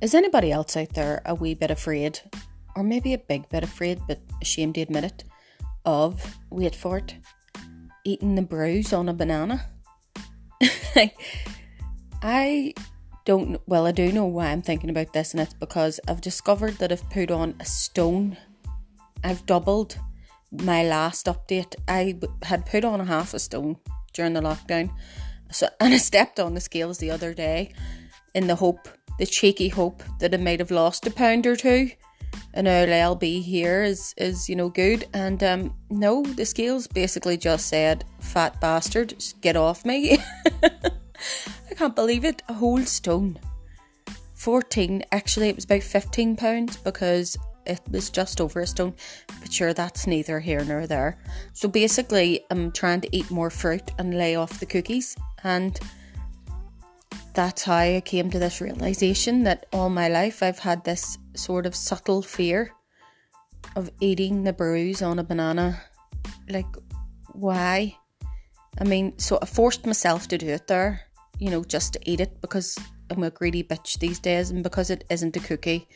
Is anybody else out there a wee bit afraid, or maybe a big bit afraid, but ashamed to admit it, of, wait for it, eating the bruise on a banana? I don't, well, I do know why I'm thinking about this, and it's because I've discovered that I've put on a stone. I've doubled my last update. I had put on a half a stone during the lockdown. So, and I stepped on the scales the other day in the hope the cheeky hope that I might have lost a pound or two. I'll be here is is you know good. And um, no, the scales basically just said, "Fat bastard, get off me." I can't believe it. A whole stone. 14 actually it was about 15 pounds because it was just over a stone but sure that's neither here nor there so basically i'm trying to eat more fruit and lay off the cookies and that's how I came to this realization that all my life I've had this sort of subtle fear of eating the bruise on a banana. Like, why? I mean, so I forced myself to do it there, you know, just to eat it because I'm a greedy bitch these days and because it isn't a cookie,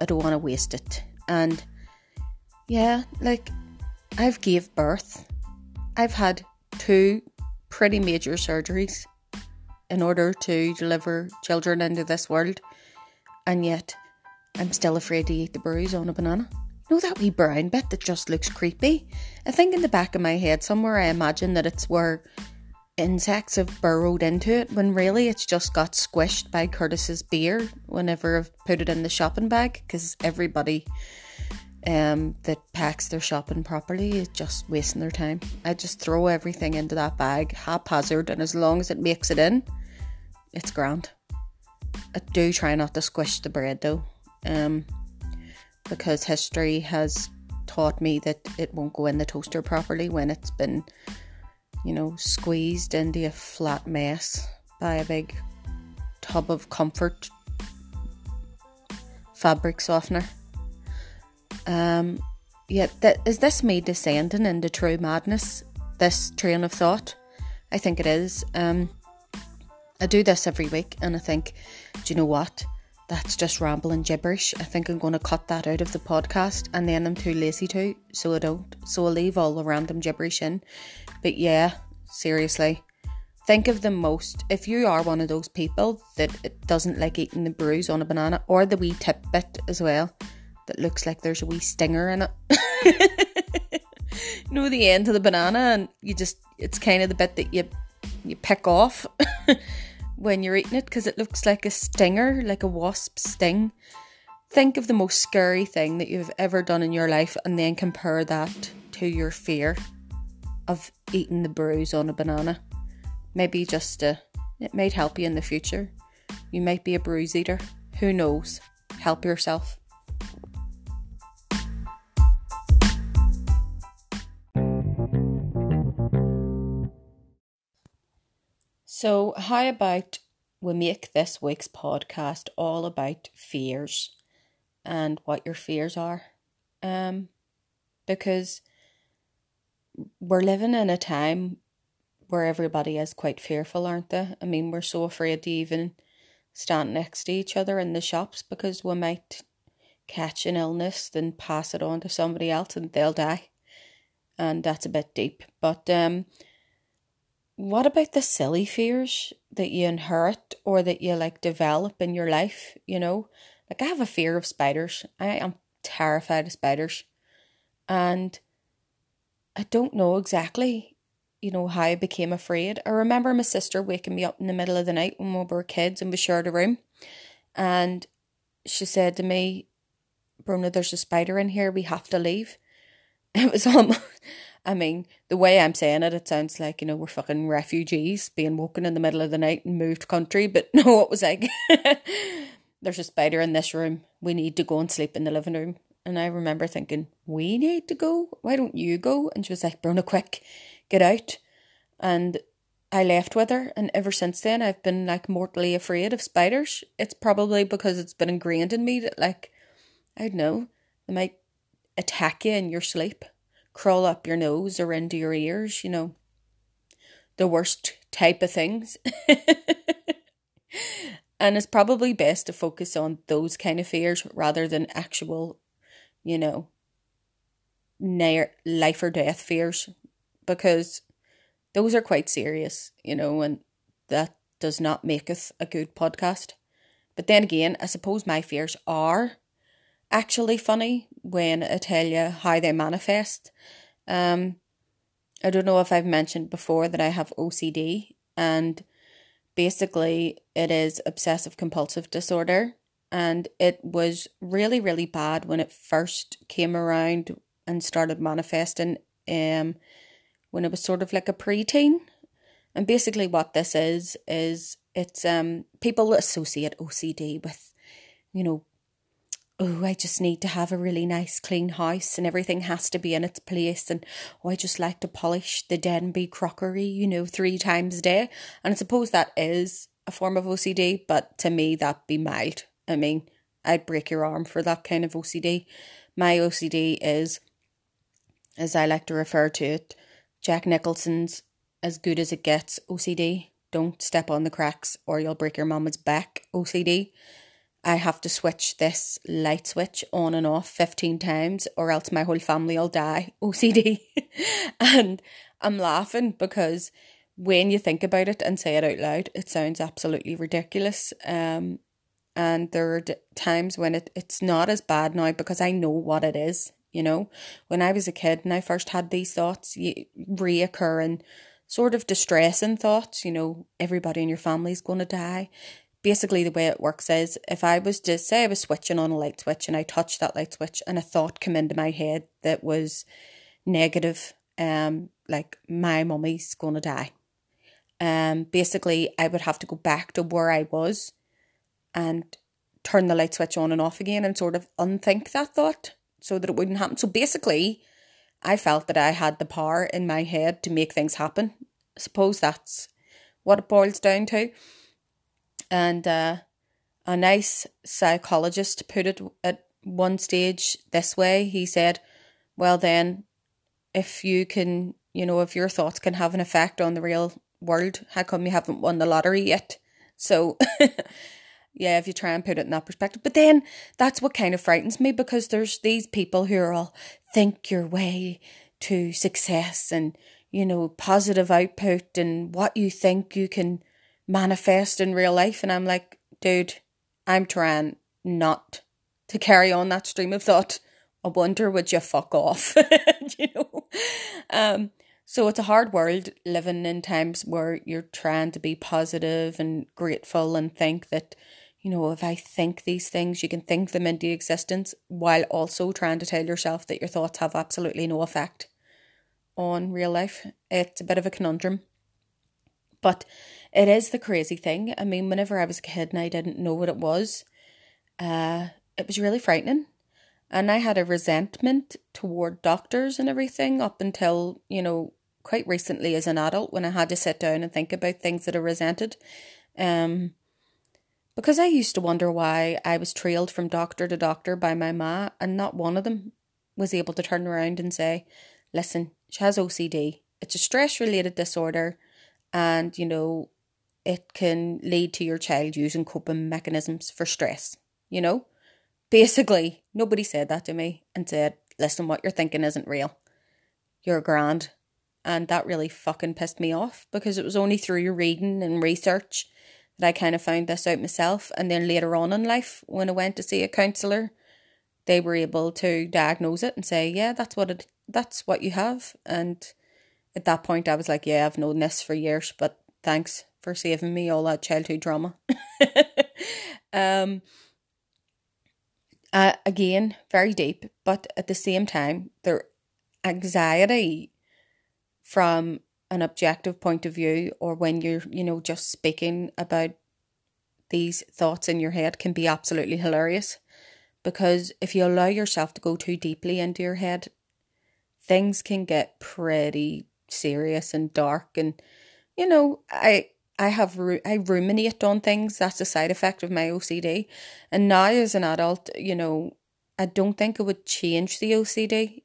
I don't want to waste it. And yeah, like, I've gave birth. I've had two pretty major surgeries in order to deliver children into this world, and yet I'm still afraid to eat the bruise on a banana. No, that wee brown bit that just looks creepy. I think in the back of my head somewhere I imagine that it's where insects have burrowed into it when really it's just got squished by Curtis's beer whenever I've put it in the shopping bag because everybody um, that packs their shopping properly is just wasting their time. I just throw everything into that bag haphazard and as long as it makes it in, it's grand. I do try not to squish the bread though, um, because history has taught me that it won't go in the toaster properly when it's been, you know, squeezed into a flat mess by a big tub of comfort fabric softener. Um, yeah, that, is this me descending into true madness? This train of thought? I think it is. Um, I do this every week and I think, do you know what? That's just rambling gibberish. I think I'm going to cut that out of the podcast and then I'm too lazy to, so I don't. So I'll leave all the random gibberish in. But yeah, seriously, think of the most. If you are one of those people that it doesn't like eating the bruise on a banana or the wee tip bit as well, that looks like there's a wee stinger in it. you know the end of the banana and you just it's kind of the bit that you you pick off when you're eating it because it looks like a stinger, like a wasp sting. Think of the most scary thing that you've ever done in your life and then compare that to your fear of eating the bruise on a banana. Maybe just uh, it might help you in the future. You might be a bruise eater. Who knows? Help yourself. So, how about we make this week's podcast all about fears and what your fears are? Um, because we're living in a time where everybody is quite fearful, aren't they? I mean, we're so afraid to even stand next to each other in the shops because we might catch an illness, then pass it on to somebody else and they'll die. And that's a bit deep. But um what about the silly fears that you inherit or that you like develop in your life? You know, like I have a fear of spiders. I am terrified of spiders. And I don't know exactly, you know, how I became afraid. I remember my sister waking me up in the middle of the night when we were kids and we shared a room. And she said to me, Bronagh, there's a spider in here. We have to leave. It was almost, I mean, the way I'm saying it, it sounds like, you know, we're fucking refugees being woken in the middle of the night and moved country. But no, it was like, there's a spider in this room. We need to go and sleep in the living room. And I remember thinking, we need to go? Why don't you go? And she was like, Bronagh, quick, get out. And I left with her. And ever since then, I've been like mortally afraid of spiders. It's probably because it's been ingrained in me that, like, I don't know, they might attack you in your sleep crawl up your nose or into your ears, you know, the worst type of things. and it's probably best to focus on those kind of fears rather than actual, you know, near life or death fears because those are quite serious, you know, and that does not make us a good podcast. But then again, I suppose my fears are actually funny when I tell you how they manifest. Um, I don't know if I've mentioned before that I have OCD, and basically, it is obsessive compulsive disorder. And it was really, really bad when it first came around and started manifesting um, when it was sort of like a preteen. And basically, what this is, is it's um people associate OCD with, you know, oh, I just need to have a really nice clean house and everything has to be in its place. And oh, I just like to polish the Denby crockery, you know, three times a day. And I suppose that is a form of OCD, but to me, that'd be mild. I mean, I'd break your arm for that kind of OCD. My OCD is, as I like to refer to it, Jack Nicholson's as good as it gets OCD. Don't step on the cracks or you'll break your mama's back OCD. I have to switch this light switch on and off 15 times or else my whole family will die. OCD. and I'm laughing because when you think about it and say it out loud, it sounds absolutely ridiculous. Um, and there are d- times when it, it's not as bad now because I know what it is. You know, when I was a kid and I first had these thoughts, reoccurring, sort of distressing thoughts, you know, everybody in your family is going to die basically the way it works is if I was to say I was switching on a light switch and I touched that light switch and a thought came into my head that was negative, um, like my mummy's gonna die. Um, basically I would have to go back to where I was and turn the light switch on and off again and sort of unthink that thought so that it wouldn't happen. So basically I felt that I had the power in my head to make things happen. I suppose that's what it boils down to. And uh, a nice psychologist put it at one stage this way. He said, Well, then, if you can, you know, if your thoughts can have an effect on the real world, how come you haven't won the lottery yet? So, yeah, if you try and put it in that perspective. But then that's what kind of frightens me because there's these people who are all think your way to success and, you know, positive output and what you think you can manifest in real life. And I'm like, dude, I'm trying not to carry on that stream of thought. I wonder would you fuck off? you know? Um, so it's a hard world living in times where you're trying to be positive and grateful and think that, you know, if I think these things, you can think them into existence while also trying to tell yourself that your thoughts have absolutely no effect on real life. It's a bit of a conundrum. But it is the crazy thing. I mean, whenever I was a kid and I didn't know what it was, uh, it was really frightening. And I had a resentment toward doctors and everything up until, you know, quite recently as an adult when I had to sit down and think about things that I resented. Um, because I used to wonder why I was trailed from doctor to doctor by my ma, and not one of them was able to turn around and say, Listen, she has OCD. It's a stress related disorder, and you know, it can lead to your child using coping mechanisms for stress. You know, basically, nobody said that to me and said, listen, what you're thinking isn't real. You're grand. And that really fucking pissed me off because it was only through reading and research that I kind of found this out myself. And then later on in life, when I went to see a counsellor, they were able to diagnose it and say, yeah, that's what it, that's what you have. And at that point, I was like, yeah, I've known this for years, but thanks for saving me all that childhood drama. um, uh, again, very deep, but at the same time, their anxiety from an objective point of view, or when you're, you know, just speaking about these thoughts in your head, can be absolutely hilarious. Because if you allow yourself to go too deeply into your head, things can get pretty serious and dark. And, you know, I I have I ruminate on things. That's a side effect of my OCD. And now as an adult, you know, I don't think it would change the OCD,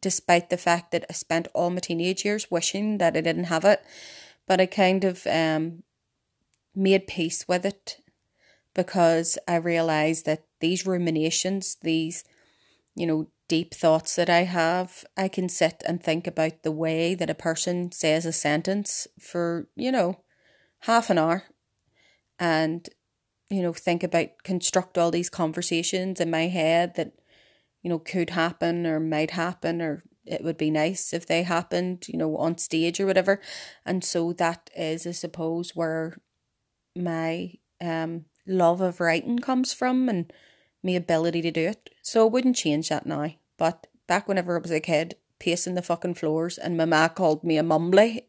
despite the fact that I spent all my teenage years wishing that I didn't have it. But I kind of um made peace with it because I realized that these ruminations, these, you know, deep thoughts that I have, I can sit and think about the way that a person says a sentence for, you know, half an hour and, you know, think about, construct all these conversations in my head that, you know, could happen or might happen or it would be nice if they happened, you know, on stage or whatever. And so that is, I suppose, where my um love of writing comes from and my ability to do it. So I wouldn't change that now. But back whenever I was a kid, pacing the fucking floors and my ma called me a mumbly.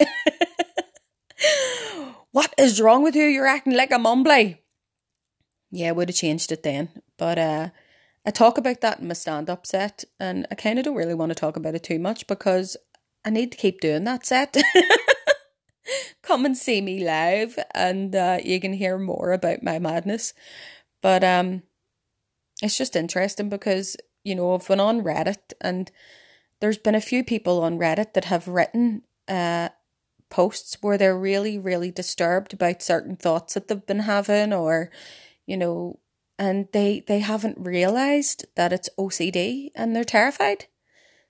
what is wrong with you? You're acting like a mumbly. Yeah, I would have changed it then. But uh I talk about that in my stand up set and I kinda don't really want to talk about it too much because I need to keep doing that set. Come and see me live and uh, you can hear more about my madness. But um it's just interesting because, you know, I've been on Reddit and there's been a few people on Reddit that have written uh, posts where they're really, really disturbed about certain thoughts that they've been having or, you know, and they they haven't realized that it's OCD and they're terrified.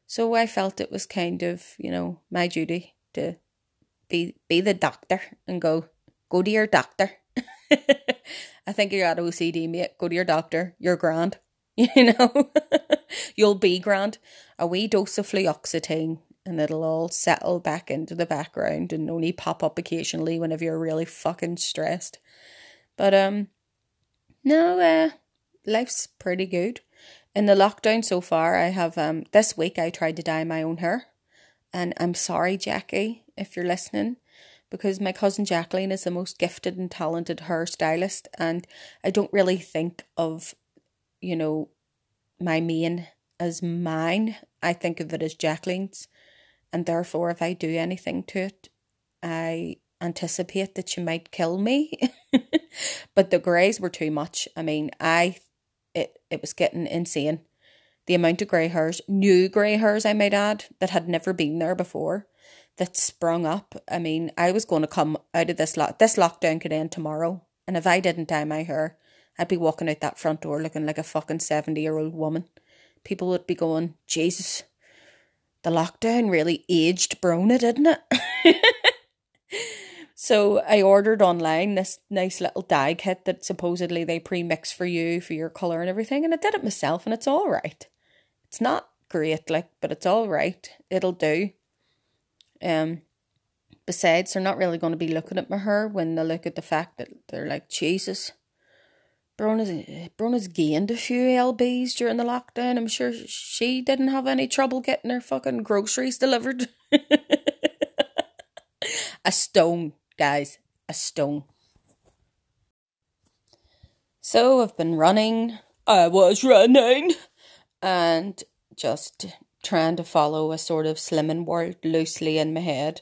So I felt it was kind of, you know, my duty to be be the doctor and go go to your doctor. I think you got OCD, mate. Go to your doctor. You're grand. You know, you'll be grand. A wee dose of fluoxetine and it'll all settle back into the background and only pop up occasionally whenever you're really fucking stressed. But, um, no, uh, life's pretty good. In the lockdown so far, I have, um, this week I tried to dye my own hair. And I'm sorry, Jackie, if you're listening because my cousin Jacqueline is the most gifted and talented hairstylist, and I don't really think of, you know, my mane as mine. I think of it as Jacqueline's, and therefore, if I do anything to it, I anticipate that she might kill me. but the greys were too much. I mean, I it it was getting insane. The amount of grey hairs, new grey hairs, I might add, that had never been there before that sprung up. I mean, I was going to come out of this lock. This lockdown could end tomorrow, and if I didn't dye my hair, I'd be walking out that front door looking like a fucking seventy year old woman. People would be going, Jesus, the lockdown really aged Bronagh, didn't it? so I ordered online this nice little dye kit that supposedly they pre mix for you for your colour and everything, and I did it myself, and it's all right. It's not great, like, but it's all right. It'll do. Um, besides, they're not really going to be looking at my hair when they look at the fact that they're like, Jesus, Bronagh's, Bronagh's gained a few lbs during the lockdown. I'm sure she didn't have any trouble getting her fucking groceries delivered. a stone, guys, a stone. So I've been running. I was running. And just trying to follow a sort of slimming world loosely in my head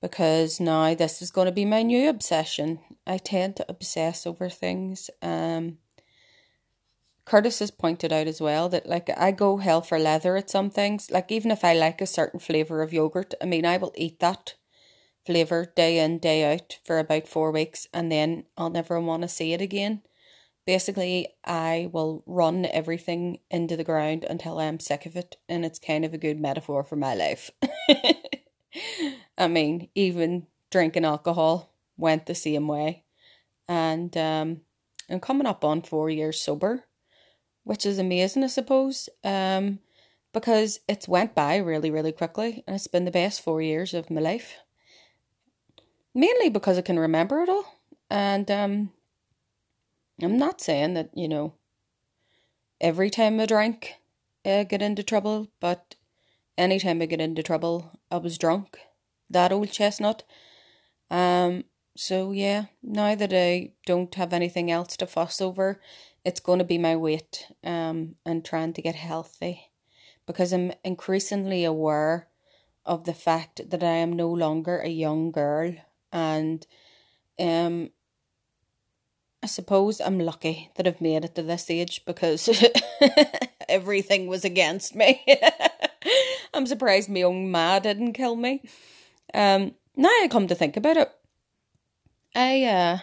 because now this is going to be my new obsession. I tend to obsess over things. Um, Curtis has pointed out as well that like I go hell for leather at some things. Like even if I like a certain flavour of yogurt, I mean I will eat that flavour day in, day out for about four weeks and then I'll never want to see it again basically I will run everything into the ground until I'm sick of it and it's kind of a good metaphor for my life. I mean, even drinking alcohol went the same way. And um I'm coming up on four years sober, which is amazing I suppose. Um because it's went by really, really quickly and it's been the best four years of my life. Mainly because I can remember it all. And um I'm not saying that, you know, every time I drank, I get into trouble, but anytime I get into trouble, I was drunk. That old chestnut. Um, so yeah, now that I don't have anything else to fuss over, it's going to be my weight um, and trying to get healthy because I'm increasingly aware of the fact that I am no longer a young girl and um I suppose I'm lucky that I've made it to this age because everything was against me. I'm surprised my own ma didn't kill me. Um, now I come to think about it, I uh,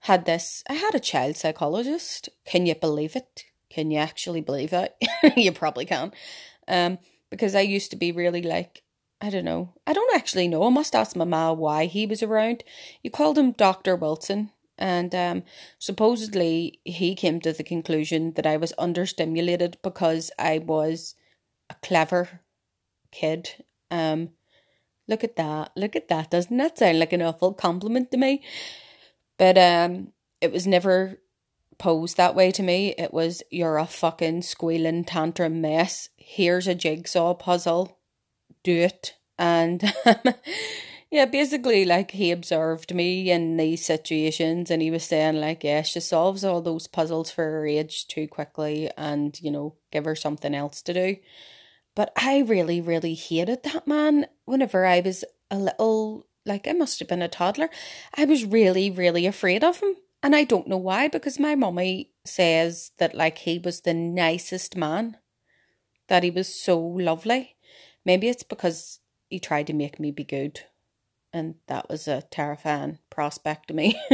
had this. I had a child psychologist. Can you believe it? Can you actually believe it? you probably can. Um, because I used to be really like, I don't know. I don't actually know. I must ask my ma why he was around. You called him Dr. Wilson, and um, supposedly he came to the conclusion that I was understimulated because I was a clever kid. Um, look at that. Look at that. Doesn't that sound like an awful compliment to me? But um, it was never posed that way to me. It was, you're a fucking squealing tantrum mess. Here's a jigsaw puzzle. Do it. And yeah, basically, like he observed me in these situations and he was saying, like, yeah, she solves all those puzzles for her age too quickly and, you know, give her something else to do. But I really, really hated that man whenever I was a little, like, I must have been a toddler. I was really, really afraid of him and I don't know why, because my mummy says that like he was the nicest man, that he was so lovely. Maybe it's because he tried to make me be good, and that was a terrifying prospect to me.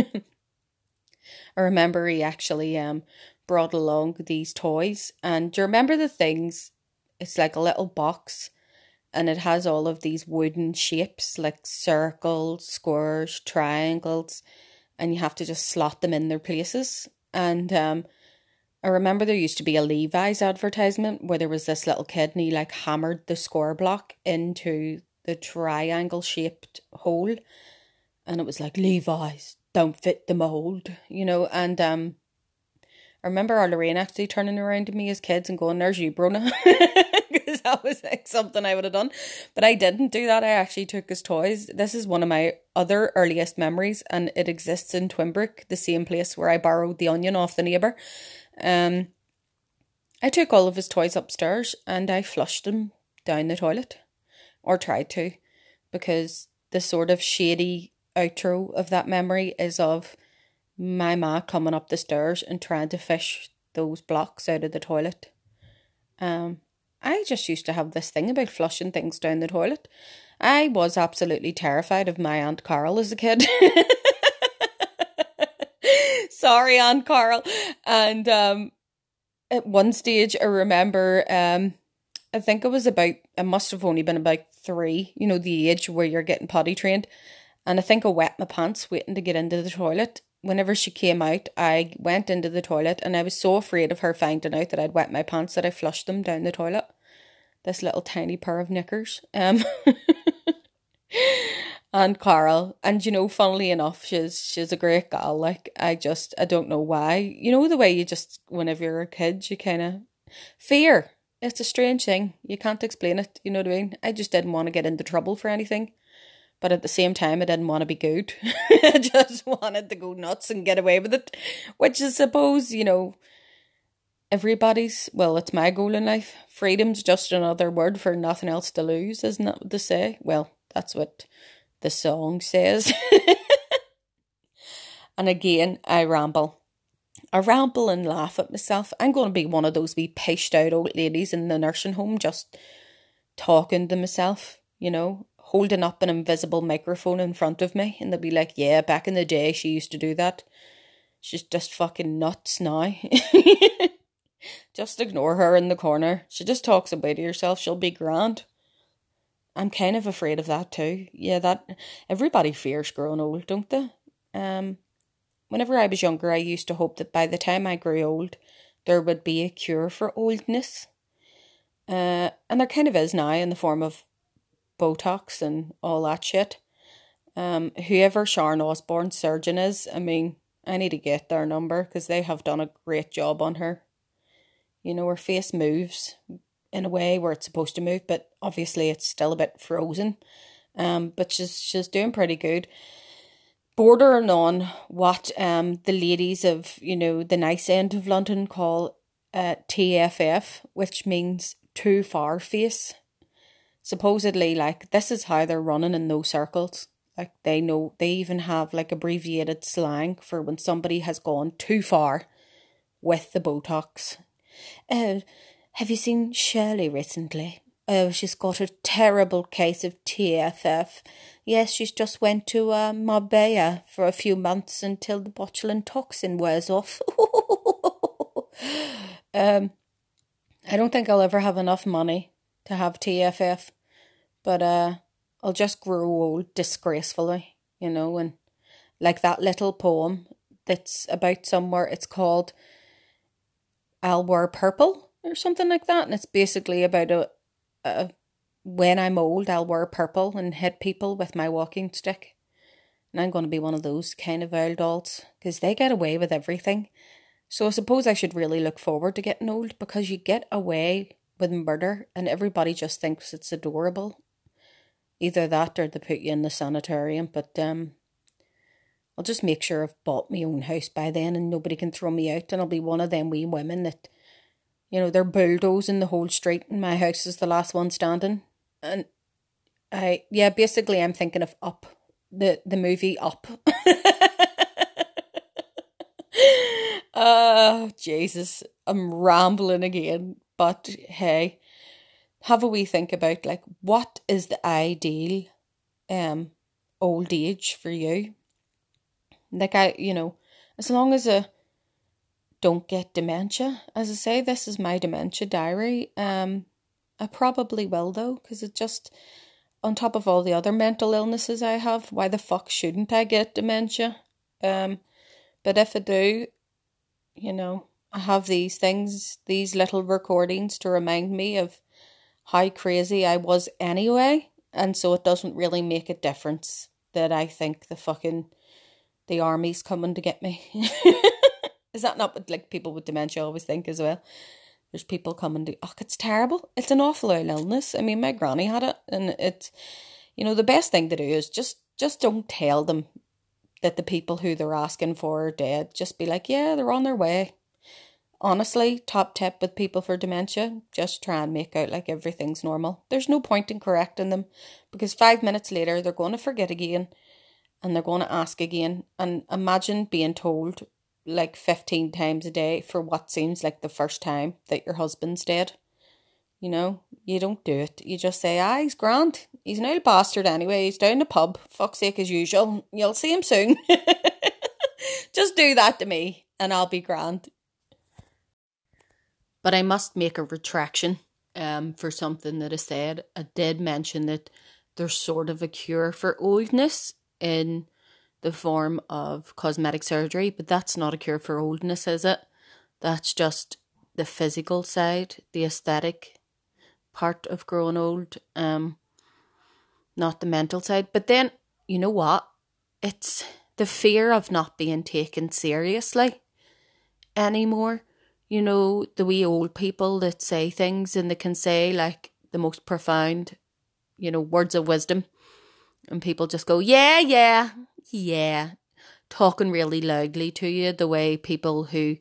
I remember he actually um brought along these toys, and do you remember the things? It's like a little box, and it has all of these wooden shapes like circles, squares, triangles and you have to just slot them in their places. And um, I remember there used to be a Levi's advertisement where there was this little kid and he like hammered the score block into the triangle shaped hole, and it was like Levi's don't fit the mold, you know. And um, I remember our Lorraine actually turning around to me as kids and going, "There's you, Bronagh." because that was like something I would have done. But I didn't do that. I actually took his toys. This is one of my other earliest memories, and it exists in Twinbrook, the same place where I borrowed the onion off the neighbour. Um, I took all of his toys upstairs and I flushed them down the toilet, or tried to, because the sort of shady outro of that memory is of my ma coming up the stairs and trying to fish those blocks out of the toilet. Um, I just used to have this thing about flushing things down the toilet. I was absolutely terrified of my Aunt Carol as a kid. Sorry, Aunt Carol. And um, at one stage, I remember, um, I think it was about, I must have only been about three, you know, the age where you're getting potty trained. And I think I wet my pants waiting to get into the toilet. Whenever she came out, I went into the toilet and I was so afraid of her finding out that I'd wet my pants that I flushed them down the toilet this little tiny pair of knickers. Um, and Carol, and you know, funnily enough, she's she's a great gal. Like I just I don't know why. You know the way you just whenever you're a kid, you kind of fear. It's a strange thing. You can't explain it. You know what I mean? I just didn't want to get into trouble for anything. But at the same time, I didn't want to be good. I just wanted to go nuts and get away with it. Which I suppose, you know, everybody's well it's my goal in life freedom's just another word for nothing else to lose isn't that what they say well that's what the song says and again i ramble i ramble and laugh at myself i'm going to be one of those wee pished out old ladies in the nursing home just talking to myself you know holding up an invisible microphone in front of me and they'll be like yeah back in the day she used to do that she's just fucking nuts now Just ignore her in the corner. She just talks about herself. She'll be grand. I'm kind of afraid of that too. Yeah, that everybody fears growing old, don't they? Um, whenever I was younger, I used to hope that by the time I grew old, there would be a cure for oldness. Uh, and there kind of is now in the form of Botox and all that shit. Um, whoever Sharon Osbourne's surgeon is, I mean, I need to get their number because they have done a great job on her. You know, her face moves in a way where it's supposed to move, but obviously it's still a bit frozen. Um, but she's she's doing pretty good. Bordering on what um the ladies of you know the nice end of London call uh TFF, which means too far face. Supposedly, like this is how they're running in those circles. Like they know they even have like abbreviated slang for when somebody has gone too far with the Botox uh, have you seen Shirley recently? Oh, she's got a terrible case of TFF. Yes, she's just went to uh, Marbella for a few months until the botulinum toxin wears off. um, I don't think I'll ever have enough money to have TFF, but uh, I'll just grow old disgracefully, you know, and like that little poem that's about somewhere. It's called "I'll Wear Purple" or something like that, and it's basically about a, a when I'm old, I'll wear purple and hit people with my walking stick. And I'm going to be one of those kind of old dolls because they get away with everything. So I suppose I should really look forward to getting old because you get away with murder and everybody just thinks it's adorable. Either that or they put you in the sanitarium. But um, I'll just make sure I've bought my own house by then and nobody can throw me out. And I'll be one of them wee women that, you know, they're bulldozing the whole street and my house is the last one standing and I yeah, basically I'm thinking of Up, the the movie Up. oh Jesus, I'm rambling again. But hey, have a wee think about like what is the ideal um old age for you? Like I, you know, as long as I don't get dementia, as I say, this is my dementia diary. Um, I probably will though, because it just, on top of all the other mental illnesses I have, why the fuck shouldn't I get dementia? Um, but if I do, you know, I have these things, these little recordings to remind me of how crazy I was anyway, and so it doesn't really make a difference that I think the fucking the army's coming to get me. Is that not what like people with dementia always think as well? There's people coming to, oh, it's terrible. It's an awful illness. I mean, my granny had it, and it's, you know, the best thing to do is just just don't tell them that the people who they're asking for are dead. Just be like, yeah, they're on their way. Honestly, top tip with people for dementia, just try and make out like everything's normal. There's no point in correcting them because five minutes later they're going to forget again and they're going to ask again. And imagine being told like 15 times a day for what seems like the first time that your husband's dead. You know, you don't do it. You just say, ah, he's grand. He's an old bastard anyway. He's down the pub. Fuck's sake, as usual. You'll see him soon. just do that to me and I'll be grand. But I must make a retraction um, for something that I said. I did mention that there's sort of a cure for oldness in the form of cosmetic surgery, but that's not a cure for oldness, is it? That's just the physical side, the aesthetic part of growing old, um, not the mental side. But then, you know what? It's the fear of not being taken seriously anymore. You know, the wee old people that say things and they can say like the most profound, you know, words of wisdom. And people just go, yeah, yeah, yeah, talking really loudly to you, the way people who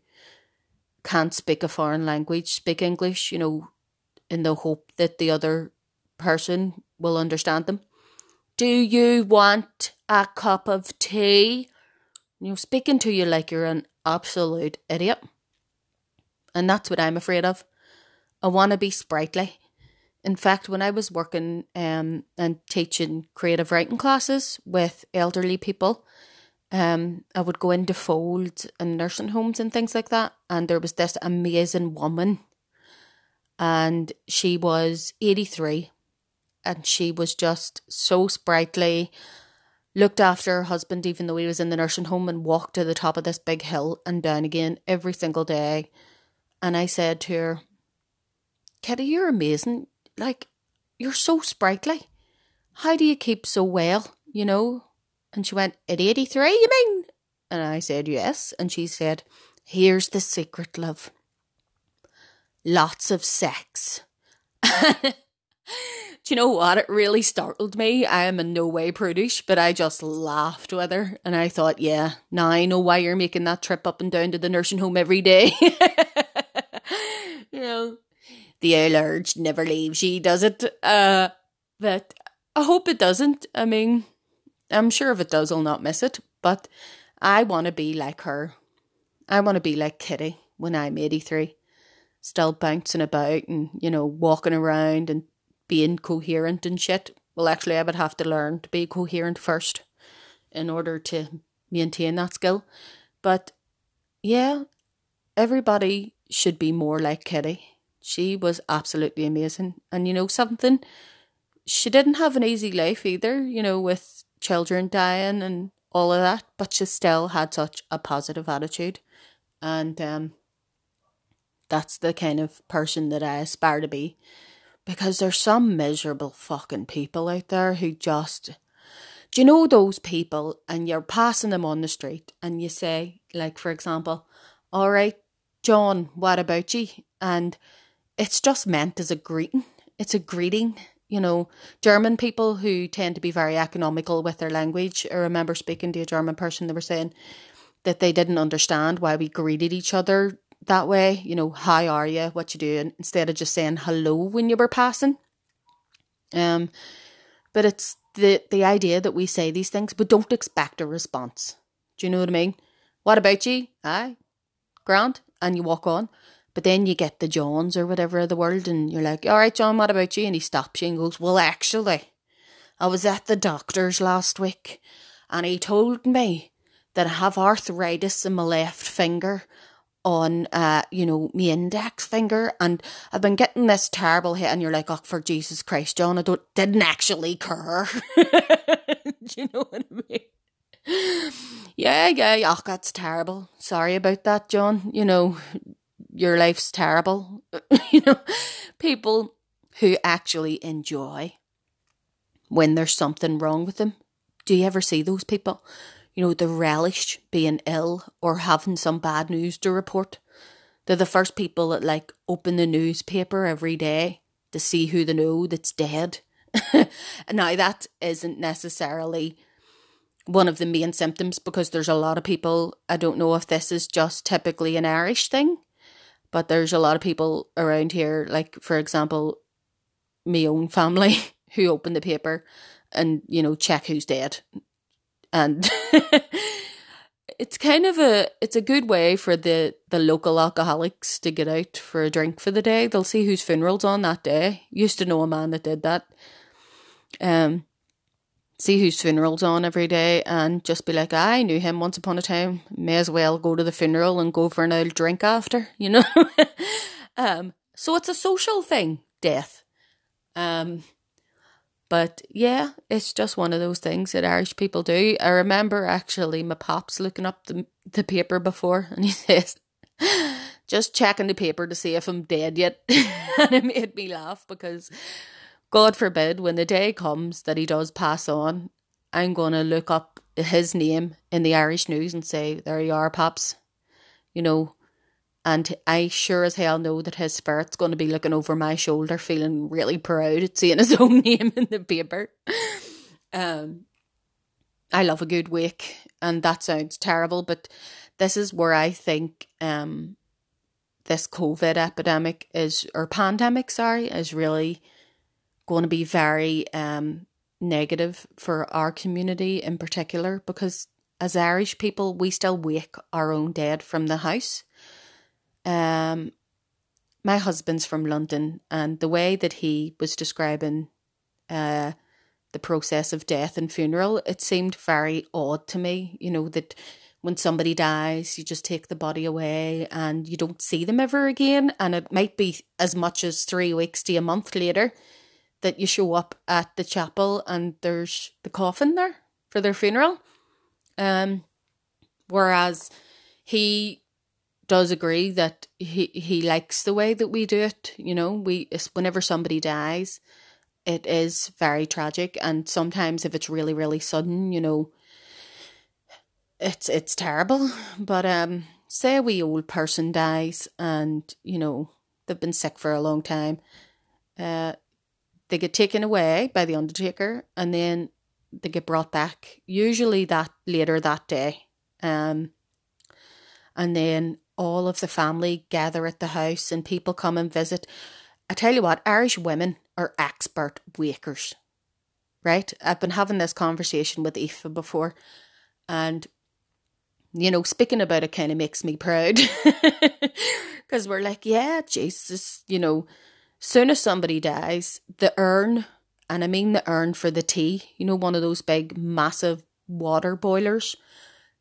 can't speak a foreign language speak English, you know, in the hope that the other person will understand them. Do you want a cup of tea? You know, speaking to you like you're an absolute idiot. And that's what I'm afraid of. I want to be sprightly. In fact, when I was working um, and teaching creative writing classes with elderly people, um, I would go into Fold and nursing homes and things like that. And there was this amazing woman, and she was 83, and she was just so sprightly, looked after her husband, even though he was in the nursing home, and walked to the top of this big hill and down again every single day. And I said to her, Kitty, you're amazing like, you're so sprightly. How do you keep so well, you know? And she went, At 83, you mean? And I said, Yes. And she said, Here's the secret, love. Lots of sex. Do you know what? It really startled me. I am in no way prudish, but I just laughed with her. And I thought, yeah, now I know why you're making that trip up and down to the nursing home every day. you know, the urge never leaves you, does it? Uh, but I hope it doesn't. I mean, I'm sure if it does, I'll not miss it. But I want to be like her. I want to be like Kitty when I'm 83. Still bouncing about and, you know, walking around and being coherent and shit. Well, actually, I would have to learn to be coherent first in order to maintain that skill. But yeah, everybody should be more like Kitty. She was absolutely amazing. And you know something? She didn't have an easy life either, you know, with children dying and all of that, but she still had such a positive attitude. And um, that's the kind of person that I aspire to be. Because there's some miserable fucking people out there who just. Do you know those people and you're passing them on the street and you say, like, for example, all right, John, what about you? And it's just meant as a greeting. It's a greeting. You know, German people who tend to be very economical with their language. I remember speaking to a German person, they were saying that they didn't understand why we greeted each other that way. You know, how are you? What you doing? Instead of just saying hello when you were passing. Um, but it's the the idea that we say these things, but don't expect a response. Do you know what I mean? What about you? Aye, Grant, and you walk on. But then you get the Johns or whatever of the world, and you're like, all right, John, what about you? And he stops you and goes, well, actually, I was at the doctor's last week, and he told me that I have arthritis in my left finger on, uh, you know, my index finger, and I've been getting this terrible hit, and you're like, oh, for Jesus Christ, John, I don't, didn't actually cur. Do you know what I mean? yeah, yeah, oh, that's terrible. Sorry about that, John. You know, your life's terrible. you know, people who actually enjoy when there's something wrong with them. Do you ever see those people? You know, the relish being ill or having some bad news to report. They're the first people that like open the newspaper every day to see who they know that's dead. now that isn't necessarily one of the main symptoms because there's a lot of people, I don't know if this is just typically an Irish thing, but there's a lot of people around here, like, for example, my own family, who open the paper and, you know, check who's dead. And it's kind of a it's a good way for the the local alcoholics to get out for a drink for the day. They'll see whose funeral's on that day. Used to know a man that did that. Um see whose funeral's on every day and just be like, I knew him once upon a time. May as well go to the funeral and go for an old drink after, you know? um, so it's a social thing, death. Um, but yeah, it's just one of those things that Irish people do. I remember actually my pops looking up the, the paper before and he says, just checking the paper to see if I'm dead yet. and it made me laugh because God forbid, when the day comes that he does pass on, I'm going to look up his name in the Irish news and say, There you are, Pops. You know, and I sure as hell know that his spirit's going to be looking over my shoulder, feeling really proud at seeing his own name in the paper. Um, I love a good wake, and that sounds terrible, but this is where I think um, this COVID epidemic is, or pandemic, sorry, is really going to be very um, negative for our community in particular because as Irish people, we still wake our own dead from the house. Um, my husband's from London, and the way that he was describing uh, the process of death and funeral, it seemed very odd to me. You know, that when somebody dies, you just take the body away and you don't see them ever again. And it might be as much as three weeks to a month later that you show up at the chapel and there's the coffin there for their funeral. Um, whereas he does agree that he he likes the way that we do it. You know, we whenever somebody dies, it is very tragic, and sometimes if it's really really sudden, you know, it's it's terrible. But um, say a wee old person dies, and you know they've been sick for a long time. Uh, they get taken away by the undertaker and then they get brought back usually that later that day. Um and then all of the family gather at the house and people come and visit. I tell you what irish women are expert wakers right? I've been having this conversation with Aoife before and you know speaking about it kind of makes me proud because we're like yeah jesus you know Soon as somebody dies, the urn, and I mean the urn for the tea, you know, one of those big, massive water boilers,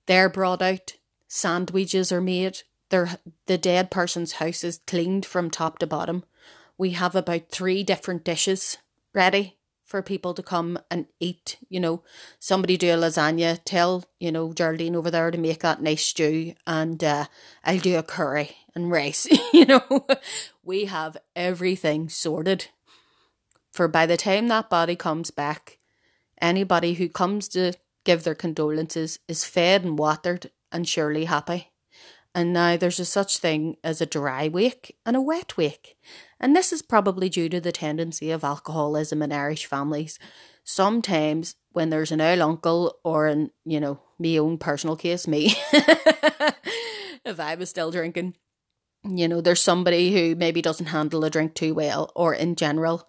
they're brought out. Sandwiches are made. They're, the dead person's house is cleaned from top to bottom. We have about three different dishes ready for people to come and eat. You know, somebody do a lasagna, tell, you know, Geraldine over there to make that nice stew, and uh, I'll do a curry and rice. you know, we have everything sorted. For by the time that body comes back, anybody who comes to give their condolences is fed and watered and surely happy. And now there's a such thing as a dry wake and a wet wake. And this is probably due to the tendency of alcoholism in Irish families. Sometimes when there's an old uncle or in, you know, me own personal case, me, if I was still drinking, you know, there's somebody who maybe doesn't handle a drink too well, or in general,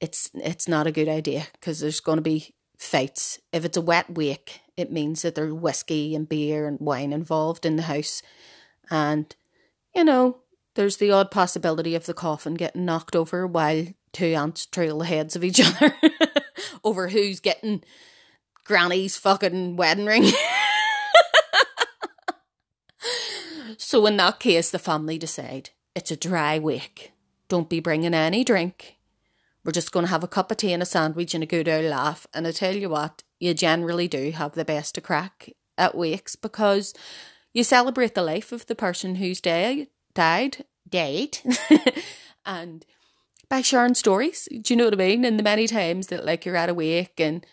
it's it's not a good idea because there's going to be fights. If it's a wet wake, it means that there's whiskey and beer and wine involved in the house. And, you know, there's the odd possibility of the coffin getting knocked over while two aunts trail the heads of each other over who's getting Granny's fucking wedding ring. so, in that case, the family decide it's a dry wake. Don't be bringing any drink. We're just going to have a cup of tea and a sandwich and a good old laugh. And I tell you what, you generally do have the best of craic at wakes because you celebrate the life of the person who's died, died, died, and by sharing stories. Do you know what I mean? And the many times that like you're at a wake and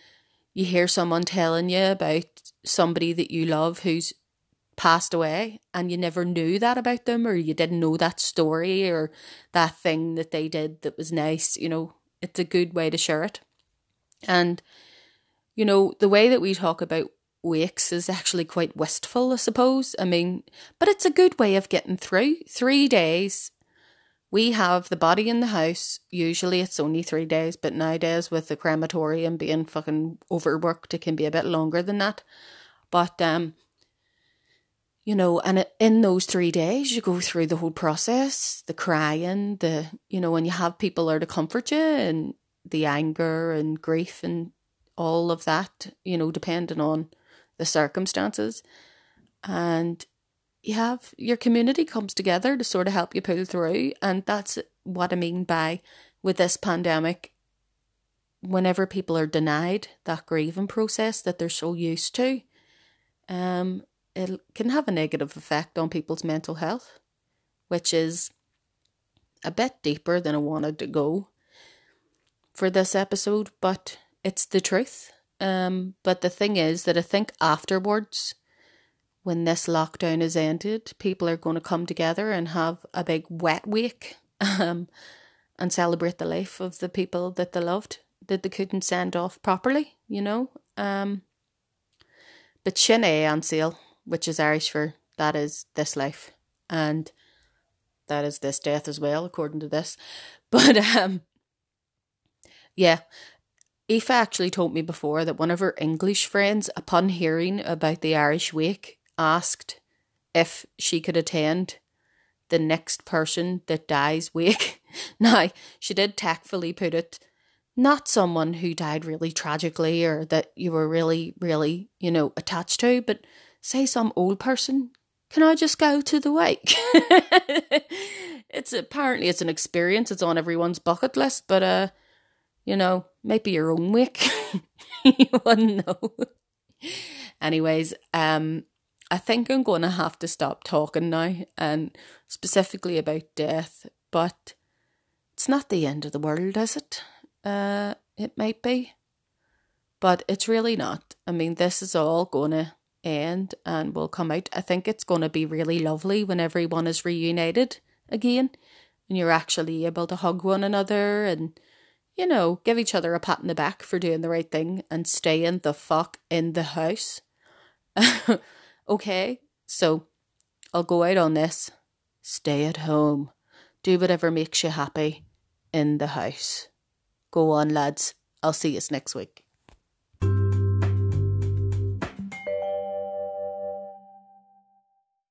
you hear someone telling you about somebody that you love who's passed away and you never knew that about them or you didn't know that story or that thing that they did that was nice, you know, it's a good way to share it. And, you know, the way that we talk about wakes is actually quite wistful, I suppose. I mean, but it's a good way of getting through. Three days. We have the body in the house. Usually it's only three days, but nowadays with the crematorium being fucking overworked, it can be a bit longer than that. But um, you know, and in those three days, you go through the whole process, the crying, the, you know, when you have people there to comfort you and the anger and grief and all of that, you know, depending on the circumstances. And you have your community comes together to sort of help you pull through. And that's what I mean by with this pandemic, whenever people are denied that grieving process that they're so used to, um, it can have a negative effect on people's mental health, which is a bit deeper than I wanted to go for this episode, but it's the truth. Um, but the thing is that I think afterwards, when this lockdown is ended, people are going to come together and have a big wet wake um, and celebrate the life of the people that they loved that they couldn't send off properly, you know. Um, but Sin é an saoil which is Irish for that is this life and that is this death as well, according to this. But um yeah. Aoife actually told me before that one of her English friends, upon hearing about the Irish wake, asked if she could attend the next person that dies wake. now, she did tactfully put it not someone who died really tragically or that you were really, really, you know, attached to, but say some old person, can I just go to the wake? it's apparently it's an experience. It's on everyone's bucket list, but uh, you know, maybe your own wake. you wouldn't know. Anyways, um, I think I'm going to have to stop talking now, and specifically about death. But it's not the end of the world, is it? Uh, it might be, but it's really not. I mean, this is all to end and will come out. I think it's going to be really lovely when everyone is reunited again and you're actually able to hug one another and, you know, give each other a pat in the back for doing the right thing and staying the fuck in the house. okay, so I'll go out on this. Stay at home. Do whatever makes you happy in the house. Go on, lads. I'll see you next week.